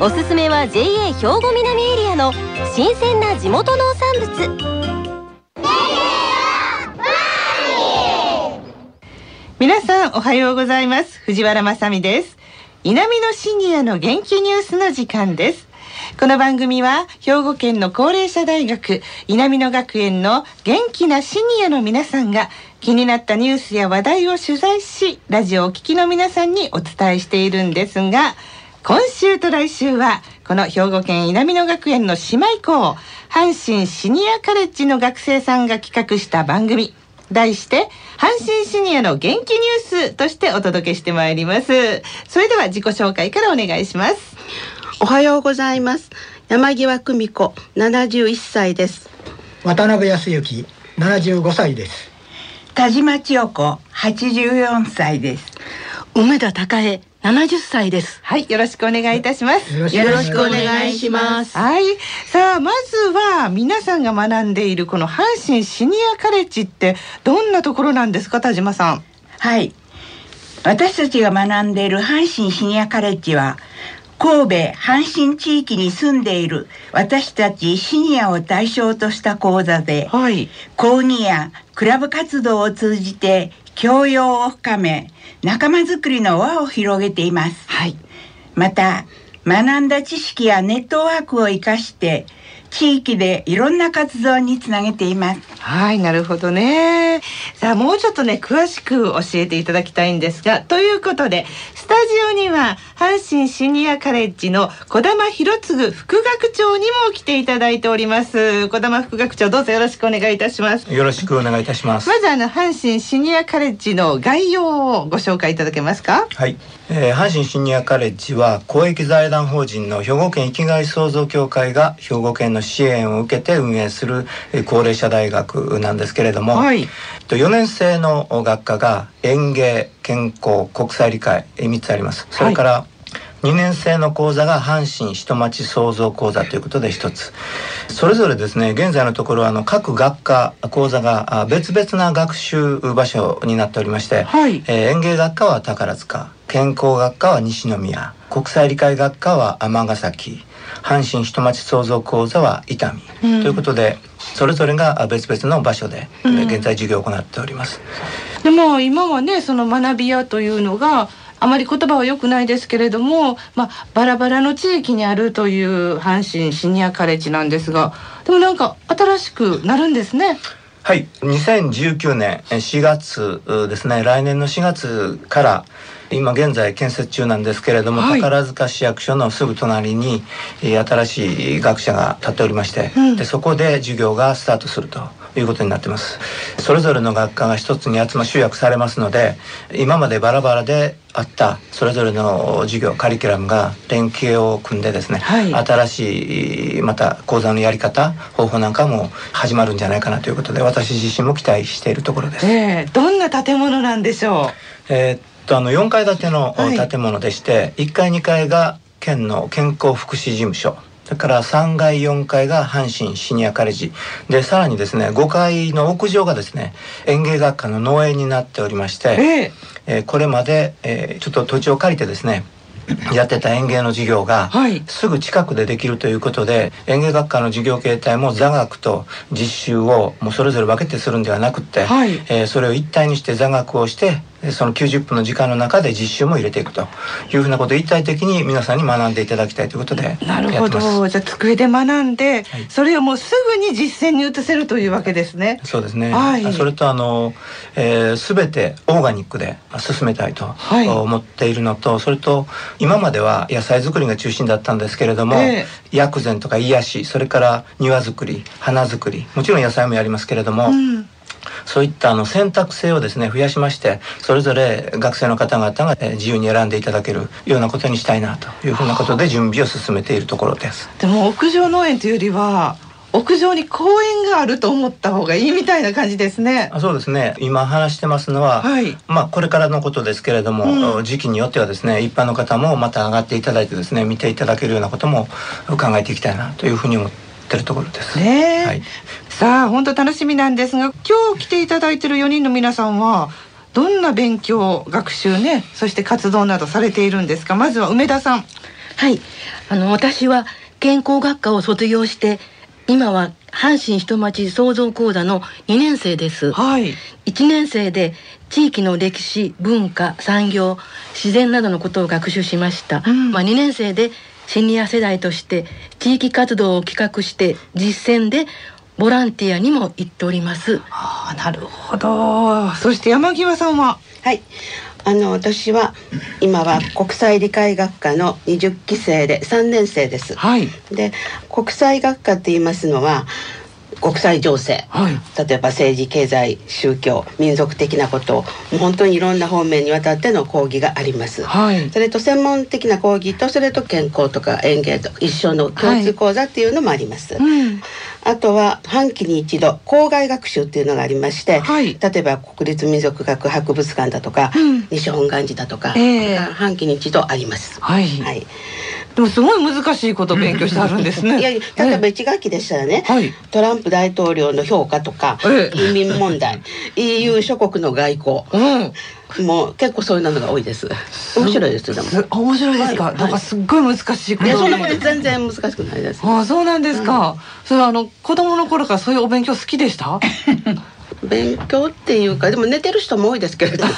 おすすめは JA 兵庫南エリアの新鮮な地元農産物。皆さんおはようございます。藤原まさです。南のシニアの元気ニュースの時間です。この番組は兵庫県の高齢者大学稲美野学園の元気なシニアの皆さんが気になったニュースや話題を取材しラジオをお聞きの皆さんにお伝えしているんですが今週と来週はこの兵庫県稲美野学園の姉妹校阪神シニアカレッジの学生さんが企画した番組。題して阪神シニアの元気ニュースとしてお届けしてまいります。それでは自己紹介からお願いします。おはようございます。山際久美子71歳です。渡辺康之75歳です。田島千代子84歳です。梅田孝恵70歳です。はいよろしくお願いいたします。よろしくお願いします。はい。さあまずは皆さんが学んでいるこの阪神シニアカレッジってどんなところなんですか田島さん。はい。私たちが学んでいる阪神シニアカレッジは神戸阪神地域に住んでいる私たちシニアを対象とした講座で、はい、講義やクラブ活動を通じて教養を深め仲間づくりの輪を広げています、はい、また学んだ知識やネットワークを生かして地域でいろんな活動につなげています。はいなるほどね。さあもうちょっとね詳しく教えていただきたいんですがということでスタジオには阪神シニアカレッジの小玉博次副学長にも来ていただいております。小玉副学長どうぞよろしくお願いいたします。よろしくお願いいたします。まずあの阪神シニアカレッジの概要をご紹介いただけますか？はい、えー、阪神シニアカレッジは公益財団法人の兵庫県生きがい創造協会が兵庫県の支援を受けて運営する高齢者大学なんですけれども、はい、4年生の学科が園芸健康国際理解3つあります。それから、2年生の講座が阪神人町創造講座ということで1つ。それぞれですね現在のところあの各学科講座が別々な学習場所になっておりまして、はい、えー、園芸学科は宝塚健康学科は西宮。国際理解学科は尼崎。阪神人町創造講座は伊丹、うん、ということでそれぞれが別々の場所で、うん、現在授業を行っております。でも今はねその学び屋というのがあまり言葉は良くないですけれども、まあ、バラバラの地域にあるという阪神シニアカレッジなんですがでもなんか新しくなるんですね。はい。2019年4月ですね。来年の4月から今現在建設中なんですけれども、はい、宝塚市役所のすぐ隣に新しい学者が建っておりまして、うん、でそこで授業がスタートするということになってます。それぞれの学科が一つに集ま集約されますので今までバラバラであったそれぞれの授業カリキュラムが連携を組んでですね、はい、新しいまた講座のやり方方法なんかも始まるんじゃないかなということで私自身も期待しているところです、えー、どんな建物なんでしょう？えーとあの4階建ての建物でして、はい、1階2階が県の健康福祉事務所それから3階4階が阪神シニアカレッジ。でさらにですね5階の屋上がですね園芸学科の農園になっておりまして、えー、えー、これまで、えー、ちょっと土地を借りてですねやってた園芸の授業がすぐ近くでできるということで、はい、園芸学科の授業形態も座学と実習をもうそれぞれ分けてするんではなくて、はい、えー、それを一体にして座学をしてその90分の時間の中で実習も入れていくと。いうふうなことを一体的に皆さんに学んでいただきたいということでなるほど。じゃあ机で学んで、はい、それをもうすぐに実践に移せるというわけですね。そうですね、はい、それとあの、えー、全てオーガニックで進めたいと思っているのと、はい、それと今までは野菜作りが中心だったんですけれども、えー、薬膳とか癒しそれから庭作り花作りもちろん野菜もやりますけれども、うんそういったあの選択性をですね増やしましてそれぞれ学生の方々がえー自由に選んでいただけるようなことにしたいなというふうなことで準備を進めているところです。でも屋上農園というよりは屋上に公園があると思った方がいいみたいな感じですね。あそうですね今話してますのは、はい。まあこれからのことですけれども、うん時期によってはですね一般の方もまた上がっていただいてですね見ていただけるようなことも考えていきたいなというふうに思ってるところです。ねえはい、さあ本当楽しみなんですが今日来ていただいている4人の皆さんはどんな勉強学習ねそして活動などされているんですか？まずは梅田さん。はい。あの私は健康学科を卒業して今は阪神人町創造講座の2年生です。はい。1年生で地域の歴史文化産業自然などのことを学習しました、うん。まあ、2年生でシニア世代として地域活動を企画して実践でボランティアにも行っておりますああなるほどそして山際さんは？はい。あの私は今は国際理解学科の20期生で3年生です。はいで国際学科って言いますのは国際情勢はい例えば政治経済宗教民族的なこと本当にいろんな方面にわたっての講義があります。はいそれと専門的な講義とそれと健康とか園芸と一緒の共通講座っていうのもあります。うんあとは半期に一度校外学習っていうのがありまして、はい例えば国立民族学博物館だとか、うん西本願寺だとか、ええ半期に一度あります。はい、はい。でもすごい難しいことを勉強してあるんですね。いや例えば1学期でしたらね、はい。トランプ大統領の評価とか、ええ移民問題 EU 諸国の外交。うん。もう結構そういうのが多いです。面白いですでも。す面白いですか、はい。なんかすっごい難しいこと。をい。やそんなこと全然難しくないです。ああそうなんですか、それはあの子供の頃からそういうお勉強好きでした？勉強っていうかでも寝てる人も多いですけれど、うん、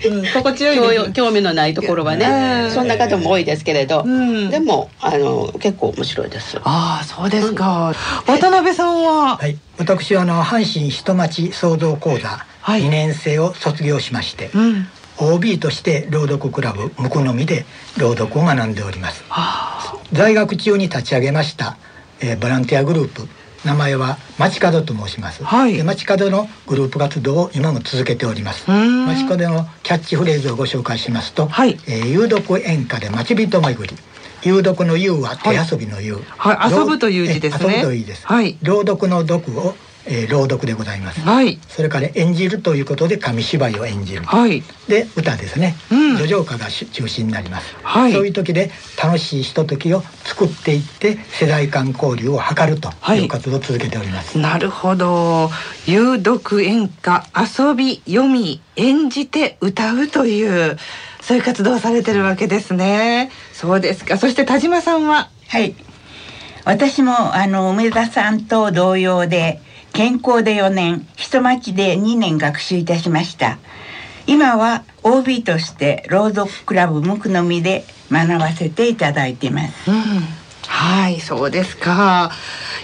心地よい興味興味のないところはね、ええそんな方も多いですけれど、うん。でもあの結構面白いです。ああそうですか、渡辺さんは、はい、私はあの阪神人町創造講座はい。2年生を卒業しまして、うん。OB として朗読クラブ向こうのみで朗読を学んでおります。あ。在学中に立ち上げました、えーボランティアグループ名前は街角と申します、はい。で街角のグループ活動を今も続けております。うーん。街角のキャッチフレーズをご紹介しますと、はい。えー有読演歌で街人巡り。有読の有は手遊びの有、はい。遊ぶという字ですね。え遊ぶという字です、はい。朗読の読を、えー朗読でございますあはいそれから演じるということで紙芝居を演じる。はいで歌ですね。うん叙情歌が主中心になります。はいそういう時で楽しいひとときを作っていって世代間交流を図るとはいいう活動を続けております。なるほど有読演歌遊び読み演じて歌うというそういう活動をされてるわけですねそうですかそして田島さんは？はい。私もあの梅田さんと同様で健康で4年、人町で2年学習いたしました。今は OB として朗読クラブ無垢のみで学ばせていただいています。うんはいそうですか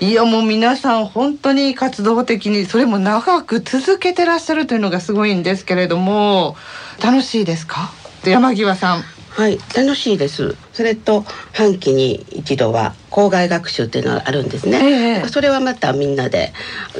いやもう皆さん本当に活動的にそれも長く続けてらっしゃるというのがすごいんですけれども楽しいですか？山際さんはい楽しいです。それと半期に一度は校外学習っていうのがあるんですね、ええそれはまたみんなで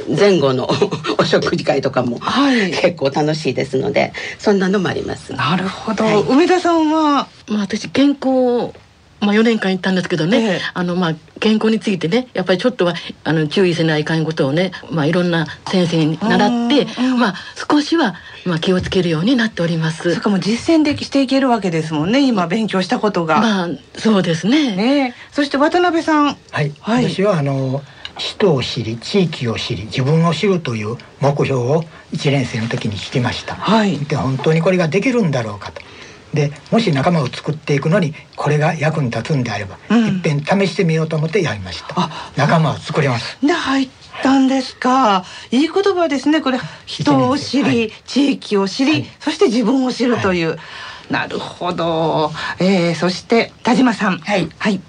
前後の お食事会とかもはい。結構楽しいですのでそんなのもあります。なるほど、はい。梅田さんはまあ私健康まあ4年間行ったんですけどね、ええ。あのまあ健康についてねやっぱりちょっとはあの注意せないかんことをねまあいろんな先生に習ってまあ少しはまあ気をつけるようになっております。しかも実践でしていけるわけですもんね今勉強したことが、まあそうですね。ね。そして渡辺さん。はい。はい私はあの人を知り地域を知り自分を知るという目標を1年生の時に聞きました。はい。で本当にこれができるんだろうかと。でもし仲間を作っていくのにこれが役に立つんであれば、うん。いっぺん試してみようと思ってやりました。あ仲間を作ります。で入ったんですか。い。い言葉ですねこれ。人を知り、はい。地域を知り、はい。そして自分を知るという、なるほど、えー、そして田島さん。はい。はい。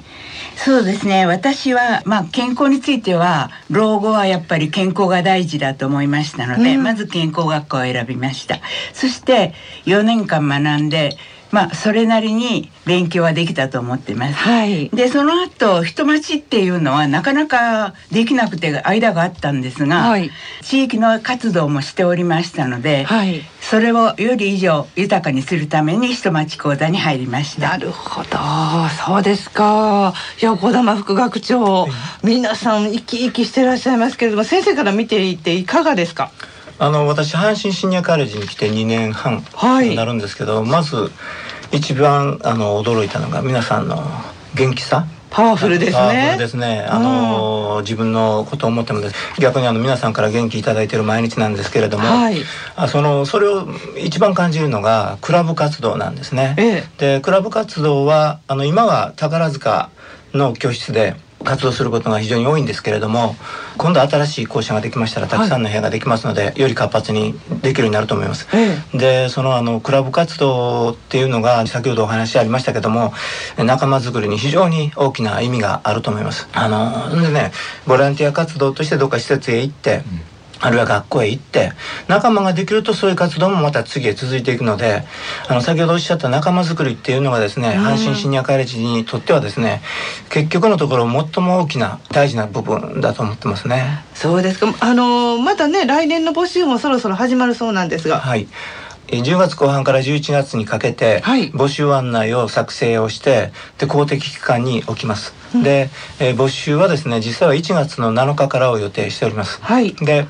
そうですね。私は、まあ、健康については老後はやっぱり健康が大事だと思いましたので、うん。まず健康学科を選びました。そして4年間学んでまあそれなりに勉強はできたと思ってます。はい。でその後人待ちっていうのはなかなかできなくて間があったんですが、はい。地域の活動もしておりましたので、はい。それをより以上豊かにするために人待ち講座に入りました。な。るほど。そうですか。いや小玉副学長皆さん生き生きしてらっしゃいますけれども先生から見ていていかがですか？あの私阪神シニアカレッジに来て2年半はいになるんですけど、まず一番あの驚いたのが皆さんの元気さパワフルですパワフルねですね。あの、自分のことを思ってもです。逆にあの皆さんから元気いただいている毎日なんですけれども、はいあそのそれを一番感じるのがクラブ活動なんですね。えでクラブ活動はあの今は宝塚の教室で活動することが非常に多いんですけれども今度新しい校舎ができましたらたくさんの部屋ができますので、より活発にできるようになると思います。えでそのあのクラブ活動っていうのが先ほどお話ありましたけども仲間づくりに非常に大きな意味があると思います。あのでねボランティア活動としてどっか施設へ行って、あるいは学校へ行って仲間ができるとそういう活動もまた次へ続いていくのであの先ほどおっしゃった仲間づくりっていうのがですね、阪神シニアカレッジにとってはですね結局のところ最も大きな大事な部分だと思ってますね。そうですかあのまたね来年の募集もそろそろ始まるそうなんですがはい。えー10月後半から11月にかけてはい募集案内を作成をしてで公的機関に置きます。で、えー募集はですね実際は1月の7日からを予定しております。はいで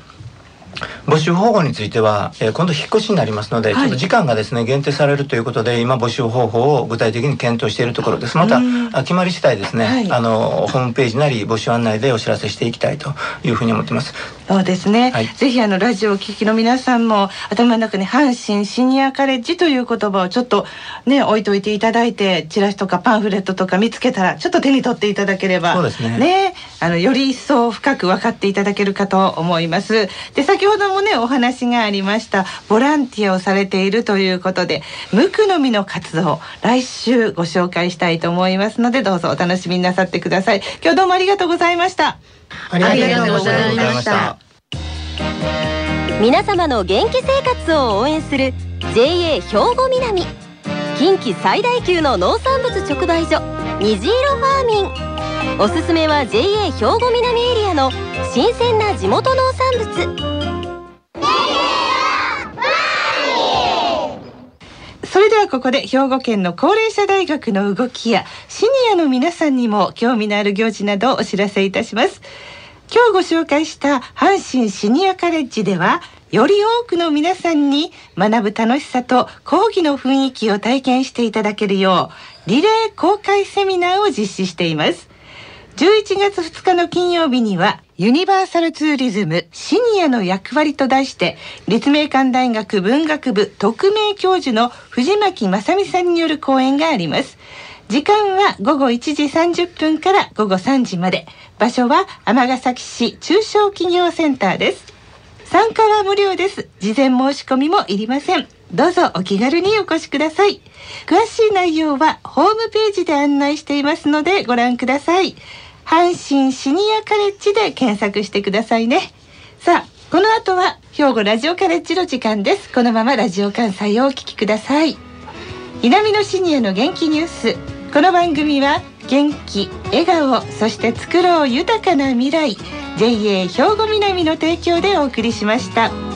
募集方法については、えー今度引っ越しになりますので、はい。ちょっと時間がですね限定されるということで今募集方法を具体的に検討しているところです。また決まり次第ですね、はい。あのホームページなり募集案内でお知らせしていきたいというふうに思っています。そうですね、はい。ぜひあのラジオをお聞きの皆さんも頭の中に阪神シニアカレッジという言葉をちょっとね置いといていただいてチラシとかパンフレットとか見つけたらちょっと手に取っていただければそうですねあのより一層深く分かっていただけるかと思います。で先ほどもねお話がありましたボランティアをされているということで無垢の実の活動来週ご紹介したいと思いますのでどうぞお楽しみになさってください。今日どうもありがとうございました。ありがとうございました。皆様の元気生活を応援する JA 兵庫南近畿最大級の農産物直売所虹色ファーミンおすすめは JA 兵庫南エリアの新鮮な地元農産物。それではここで兵庫県の高齢者大学の動きやシニアの皆さんにも興味のある行事などをお知らせいたします。今日ご紹介した阪神シニアカレッジではより多くの皆さんに学ぶ楽しさと講義の雰囲気を体験していただけるようリレー公開セミナーを実施しています。11月2日の金曜日にはユニバーサルツーリズムシニアの役割と題して立命館大学文学部特命教授の藤巻正美さんによる講演があります。時間は午後1時30分から午後3時まで。場所は尼崎市中小企業センターです。参加は無料です。事前申し込みもいりません。どうぞお気軽にお越しください。詳しい内容はホームページで案内していますのでご覧ください。阪神シニアカレッジで検索してくださいね。さあこの後は兵庫ラジオカレッジの時間です。このままラジオ関西をお聞きください。南のシニアの元気ニュース。この番組は元気笑顔そして作ろう豊かな未来。JA 兵庫南の提供でお送りしました。